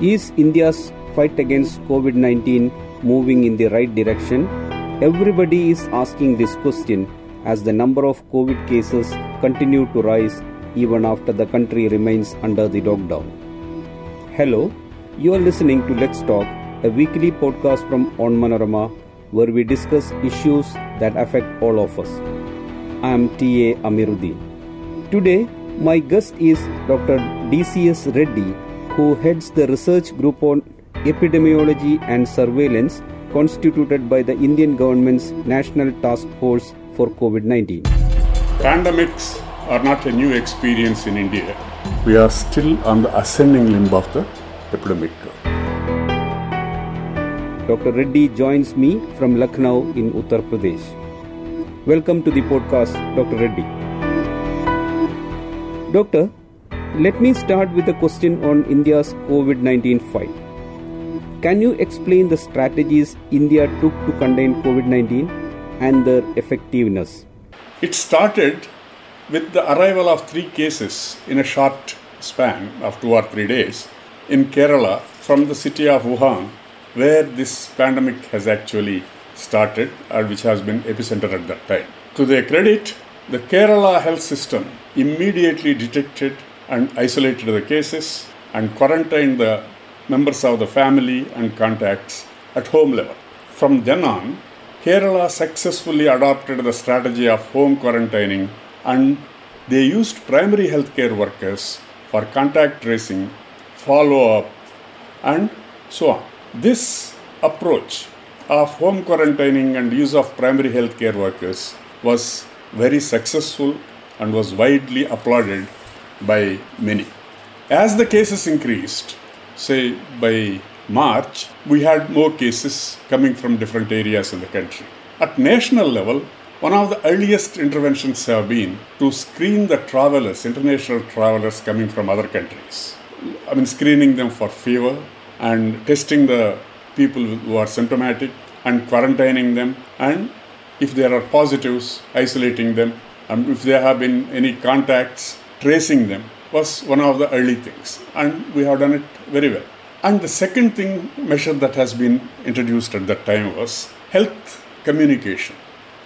Is India's fight against COVID 19 moving in the right direction? Everybody is asking this question as the number of COVID cases continue to rise even after the country remains under the lockdown. Hello, you are listening to Let's Talk, a weekly podcast from Onmanorama where we discuss issues that affect all of us. I am T.A. Amiruddin. Today, my guest is Dr. DCS Reddy, who heads the research group on epidemiology and surveillance constituted by the Indian government's National Task Force for COVID 19. Pandemics are not a new experience in India. We are still on the ascending limb of the epidemic curve. Dr. Reddy joins me from Lucknow in Uttar Pradesh. Welcome to the podcast, Dr. Reddy. Doctor, let me start with a question on India's COVID 19 fight. Can you explain the strategies India took to contain COVID 19 and their effectiveness? It started with the arrival of three cases in a short span of two or three days in Kerala from the city of Wuhan, where this pandemic has actually started and which has been epicenter at that time. To their credit, the Kerala health system immediately detected and isolated the cases and quarantined the members of the family and contacts at home level. From then on, Kerala successfully adopted the strategy of home quarantining and they used primary healthcare workers for contact tracing, follow up, and so on. This approach of home quarantining and use of primary healthcare workers was very successful and was widely applauded by many. As the cases increased, say by March, we had more cases coming from different areas in the country. At national level, one of the earliest interventions have been to screen the travelers, international travelers coming from other countries. I mean, screening them for fever and testing the people who are symptomatic and quarantining them and if there are positives, isolating them, and if there have been any contacts, tracing them was one of the early things, and we have done it very well. And the second thing measure that has been introduced at that time was health communication.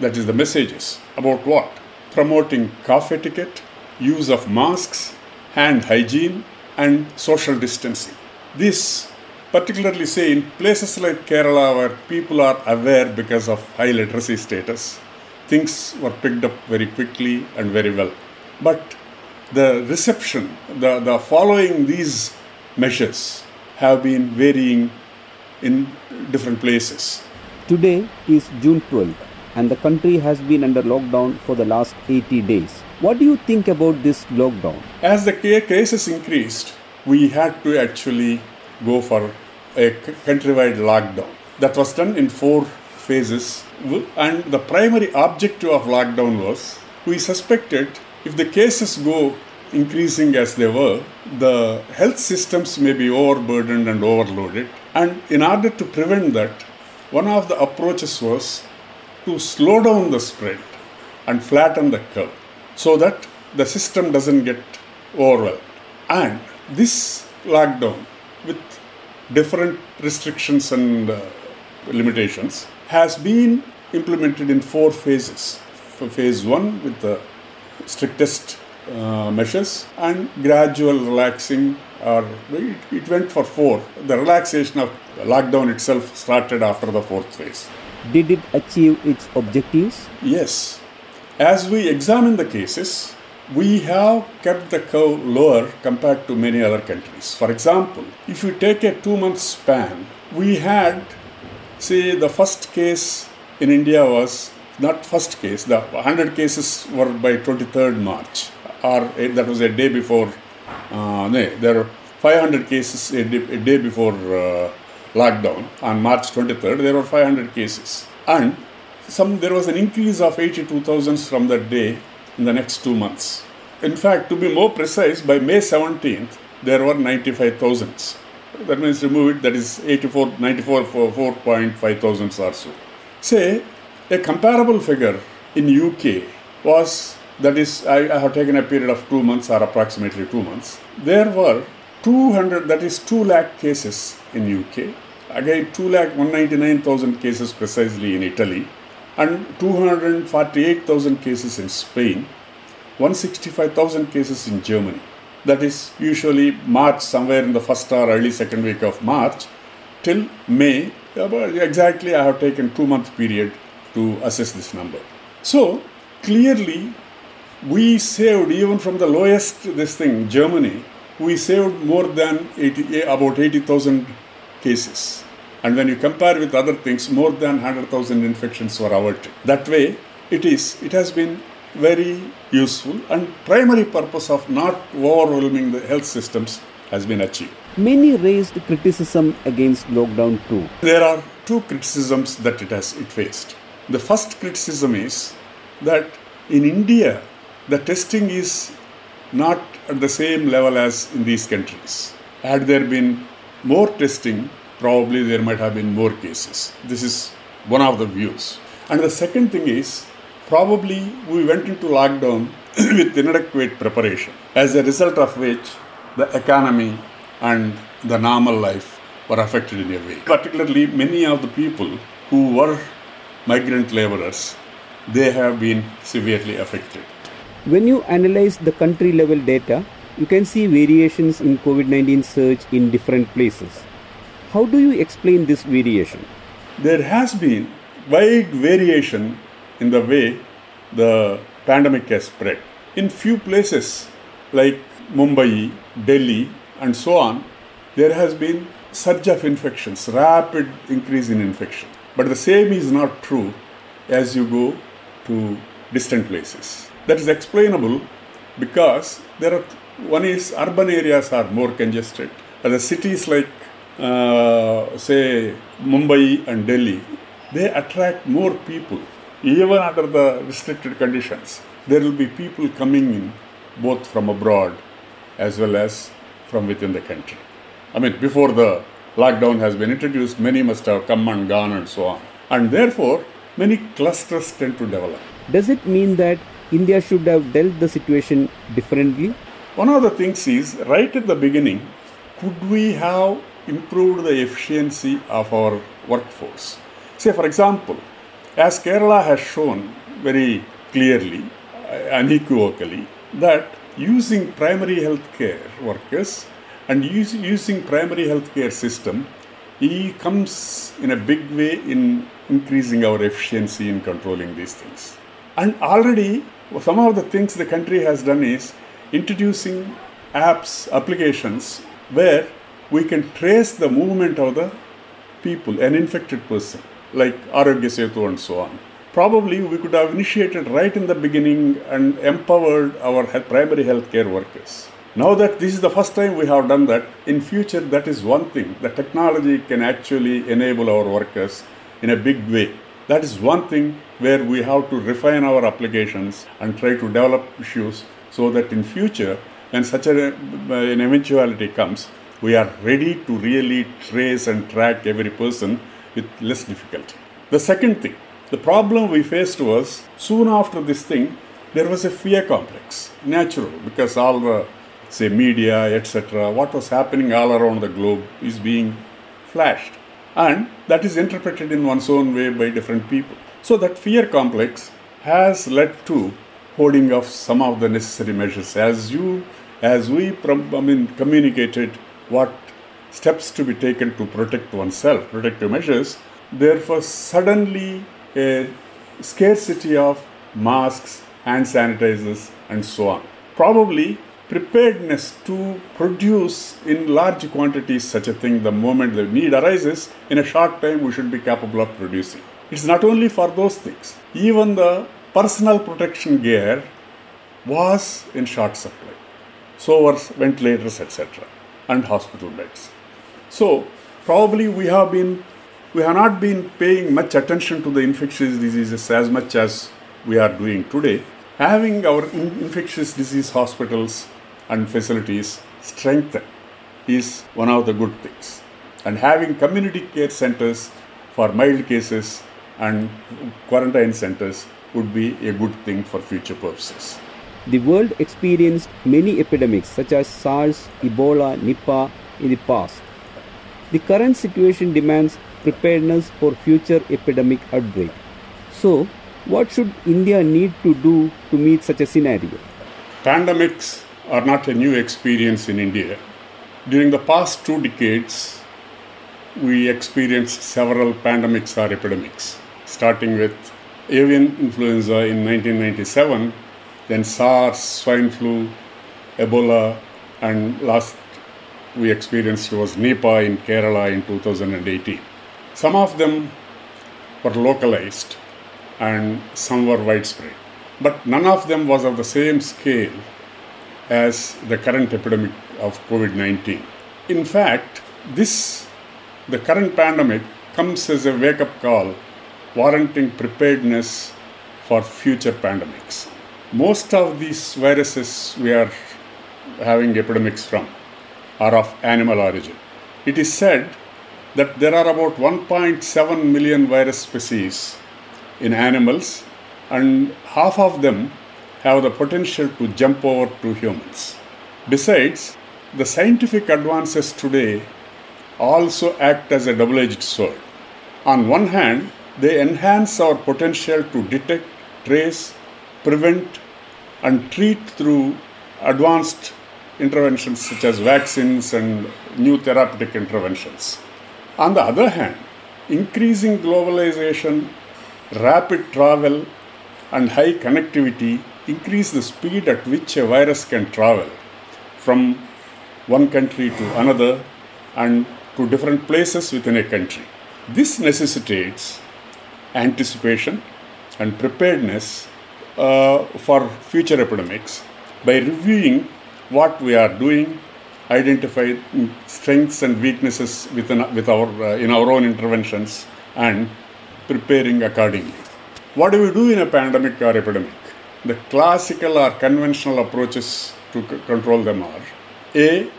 That is the messages about what? Promoting cough etiquette, use of masks, hand hygiene, and social distancing. This particularly say in places like Kerala where people are aware because of high literacy status, things were picked up very quickly and very well. But the reception, the, the following these measures have been varying in different places. Today is June 12th and the country has been under lockdown for the last 80 days. What do you think about this lockdown? As the cases increased, we had to actually go for a countrywide lockdown. That was done in four phases, and the primary objective of lockdown was we suspected if the cases go increasing as they were, the health systems may be overburdened and overloaded. And in order to prevent that, one of the approaches was to slow down the spread and flatten the curve so that the system doesn't get overwhelmed. And this lockdown, with different restrictions and uh, limitations, has been implemented in four phases. For phase one, with the strictest uh, measures, and gradual relaxing, or it, it went for four. The relaxation of lockdown itself started after the fourth phase. Did it achieve its objectives? Yes. As we examine the cases, we have kept the curve lower compared to many other countries. For example, if you take a two month span, we had, say, the first case in India was not first case, the 100 cases were by 23rd March, or that was a day before, uh, there were 500 cases a day, a day before uh, lockdown. On March 23rd, there were 500 cases. And some there was an increase of 82,000 from that day in the next two months. In fact, to be more precise, by May 17th, there were 95,000. That means remove it, that is 84, 94 for 4.5 thousands or so. Say, a comparable figure in UK was, that is, I, I have taken a period of two months or approximately two months. There were 200 that is 2 lakh cases in UK again 2 lakh 199,000 cases precisely in Italy and 248,000 cases in Spain 165,000 cases in Germany. That is usually March somewhere in the first or early second week of March till May. Exactly I have taken 2 month period to assess this number so clearly we saved even from the lowest this thing Germany we saved more than 80, eh, about 80,000 cases. And when you compare with other things, more than 100,000 infections were averted. That way, it is. It has been very useful and primary purpose of not overwhelming the health systems has been achieved. Many raised criticism against lockdown too. There are two criticisms that it has it faced. The first criticism is that in India, the testing is not at the same level as in these countries. Had there been more testing, probably there might have been more cases. This is one of the views. And the second thing is, probably we went into lockdown with inadequate preparation, as a result of which the economy and the normal life were affected in a way. Particularly, many of the people who were migrant laborers, they have been severely affected. When you analyze the country level data, you can see variations in COVID 19 surge in different places. How do you explain this variation? There has been wide variation in the way the pandemic has spread. In few places like Mumbai, Delhi, and so on, there has been surge of infections, rapid increase in infection. But the same is not true as you go to distant places. That is explainable because there are one is urban areas are more congested. The cities like uh, say Mumbai and Delhi, they attract more people even under the restricted conditions. There will be people coming in both from abroad as well as from within the country. I mean, before the lockdown has been introduced, many must have come and gone and so on. And therefore, many clusters tend to develop. Does it mean that India should have dealt the situation differently? One of the things is right at the beginning, could we have improved the efficiency of our workforce? Say, for example, as Kerala has shown very clearly, uh, unequivocally, that using primary health care workers and use, using primary health care system, he comes in a big way in increasing our efficiency in controlling these things. And already, some of the things the country has done is introducing apps, applications where we can trace the movement of the people, an infected person, like Aarogya Setu and so on. Probably we could have initiated right in the beginning and empowered our primary healthcare workers. Now that this is the first time we have done that, in future that is one thing. The technology can actually enable our workers in a big way. That is one thing where we have to refine our applications and try to develop issues so that in future, when such a, an eventuality comes, we are ready to really trace and track every person with less difficulty. The second thing, the problem we faced was soon after this thing, there was a fear complex, natural, because all the say media, etc., what was happening all around the globe is being flashed. And that is interpreted in one's own way by different people. So that fear complex has led to holding off some of the necessary measures. As you, as we, I mean, communicated what steps to be taken to protect oneself, protective measures, Therefore, suddenly a scarcity of masks, hand sanitizers, and so on. Probably preparedness to produce in large quantities such a thing the moment the need arises, in a short time we should be capable of producing. It's not only for those things, even the personal protection gear was in short supply. So were ventilators, etc., and hospital beds. So probably we have been we have not been paying much attention to the infectious diseases as much as we are doing today. Having our infectious disease hospitals and facilities strengthened is one of the good things. And having community care centers for mild cases and quarantine centers would be a good thing for future purposes. The world experienced many epidemics such as SARS, Ebola, Nipah in the past. The current situation demands preparedness for future epidemic outbreak. So, what should India need to do to meet such a scenario? Pandemics are not a new experience in India. During the past two decades, we experienced several pandemics or epidemics, starting with avian influenza in 1997, then SARS, swine flu, Ebola, and last we experienced was Nipah in Kerala in 2018. Some of them were localized and some were widespread, but none of them was of the same scale as the current epidemic of COVID 19. In fact, this, the current pandemic, comes as a wake up call warranting preparedness for future pandemics. Most of these viruses we are having epidemics from are of animal origin. It is said that there are about 1.7 million virus species in animals, and half of them have the potential to jump over to humans. Besides, the scientific advances today also act as a double edged sword. On one hand, they enhance our potential to detect, trace, prevent, and treat through advanced interventions such as vaccines and new therapeutic interventions. On the other hand, increasing globalization, rapid travel, and high connectivity increase the speed at which a virus can travel from one country to another and to different places within a country. This necessitates anticipation and preparedness uh, for future epidemics by reviewing what we are doing, identify strengths and weaknesses within, with our, uh, in our own interventions, and preparing accordingly. What do we do in a pandemic or epidemic? The classical or conventional approaches to c- control them are A.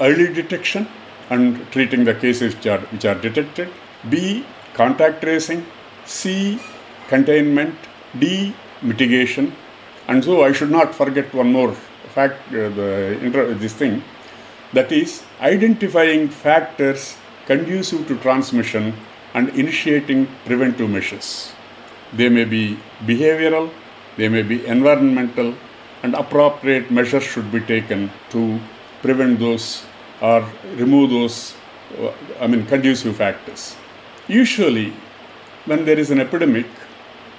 Early detection and treating the cases which are, which are detected. B. Contact tracing. C. Containment. D. Mitigation. And so I should not forget one more fact, uh, the inter- this thing, that is identifying factors conducive to transmission and initiating preventive measures. They may be behavioral, they may be environmental, and appropriate measures should be taken to prevent those or remove those, uh, I mean, conducive factors. Usually, when there is an epidemic,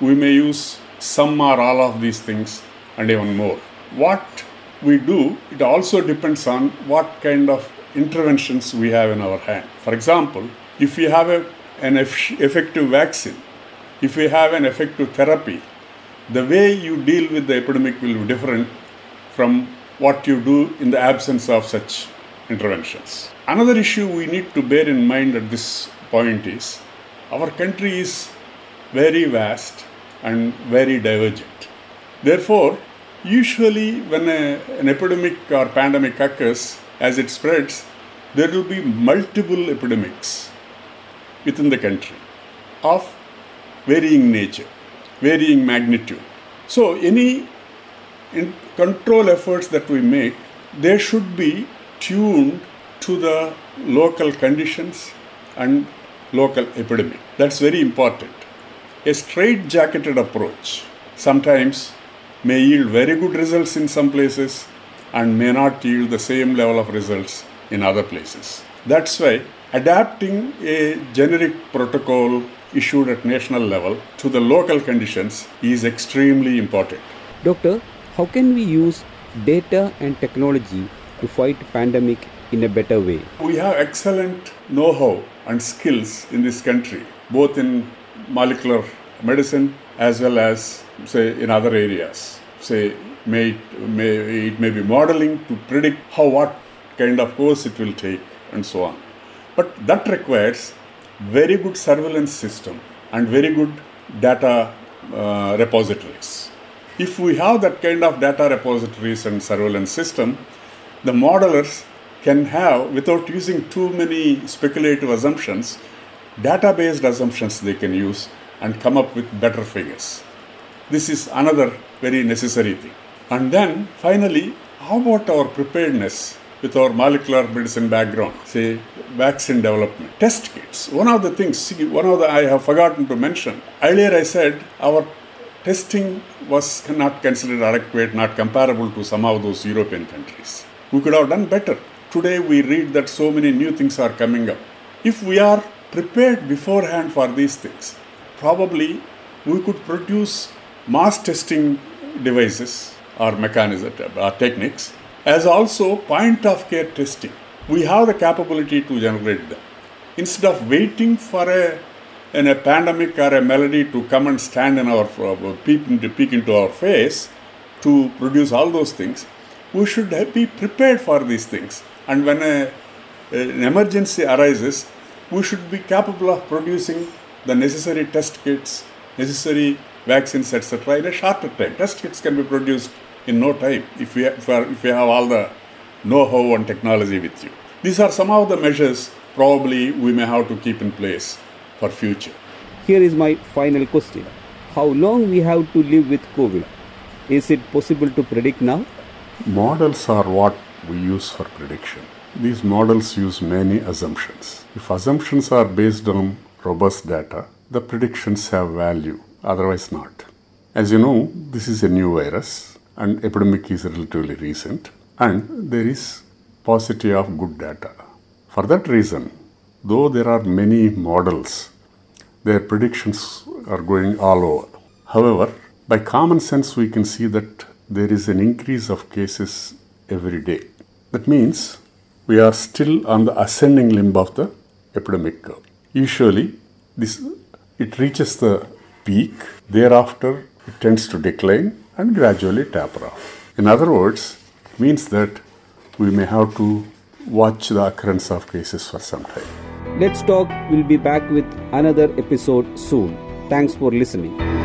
we may use some or all of these things and even more. What we do, it also depends on what kind of interventions we have in our hand. For example, if we have a, an eff- effective vaccine, if we have an effective therapy, the way you deal with the epidemic will be different from what you do in the absence of such interventions. Another issue we need to bear in mind at this point is our country is very vast and very divergent. Therefore, usually when a, an epidemic or pandemic occurs, as it spreads, there will be multiple epidemics within the country of varying nature, varying magnitude. So, any control efforts that we make, they should be tuned to the local conditions and local epidemic. That's very important. A straight jacketed approach sometimes may yield very good results in some places and may not yield the same level of results in other places. That's why adapting a generic protocol issued at national level to the local conditions is extremely important. Doctor, how can we use data and technology to fight pandemic in a better way? We have excellent know-how and skills in this country, both in molecular medicine as well as say in other areas. Say may it, may it may be modeling to predict how what kind of course it will take and so on. But that requires very good surveillance system and very good data uh, repositories. If we have that kind of data repositories and surveillance system, the modelers can have, without using too many speculative assumptions, data based assumptions they can use and come up with better figures. This is another very necessary thing. And then finally, how about our preparedness with our molecular medicine background, say vaccine development, test kits? One of the things, see, one of the I have forgotten to mention. Earlier I said our testing was not considered adequate, not comparable to some of those European countries. We could have done better. Today we read that so many new things are coming up. If we are prepared beforehand for these things, probably we could produce mass testing devices or mechanisms or uh, techniques as also point of care testing. We have the capability to generate them. Instead of waiting for a in a pandemic or a malady to come and stand in our uh, peep into, peek into our face to produce all those things, we should be prepared for these things. And when a, an emergency arises, we should be capable of producing the necessary test kits, necessary vaccines, etc. in a shorter time. Test kits can be produced in no time if we, if, if we have all the know-how and technology with you. These are some of the measures probably we may have to keep in place for future. Here is my final question. How long we have to live with COVID? Is it possible to predict now? Models are what we use for prediction. These models use many assumptions. If assumptions are based on robust data, the predictions have value, otherwise not. As you know, this is a new virus and epidemic is relatively recent and there is paucity of good data. For that reason, though there are many models, their predictions are going all over. However, by common sense, we can see that there is an increase of cases every day. That means we are still on the ascending limb of the epidemic curve. Usually, this it reaches the peak. Thereafter, it tends to decline and gradually taper off. In other words, means that we may have to watch the occurrence of cases for some time. Let's Talk We'll be back with another episode soon. Thanks for listening.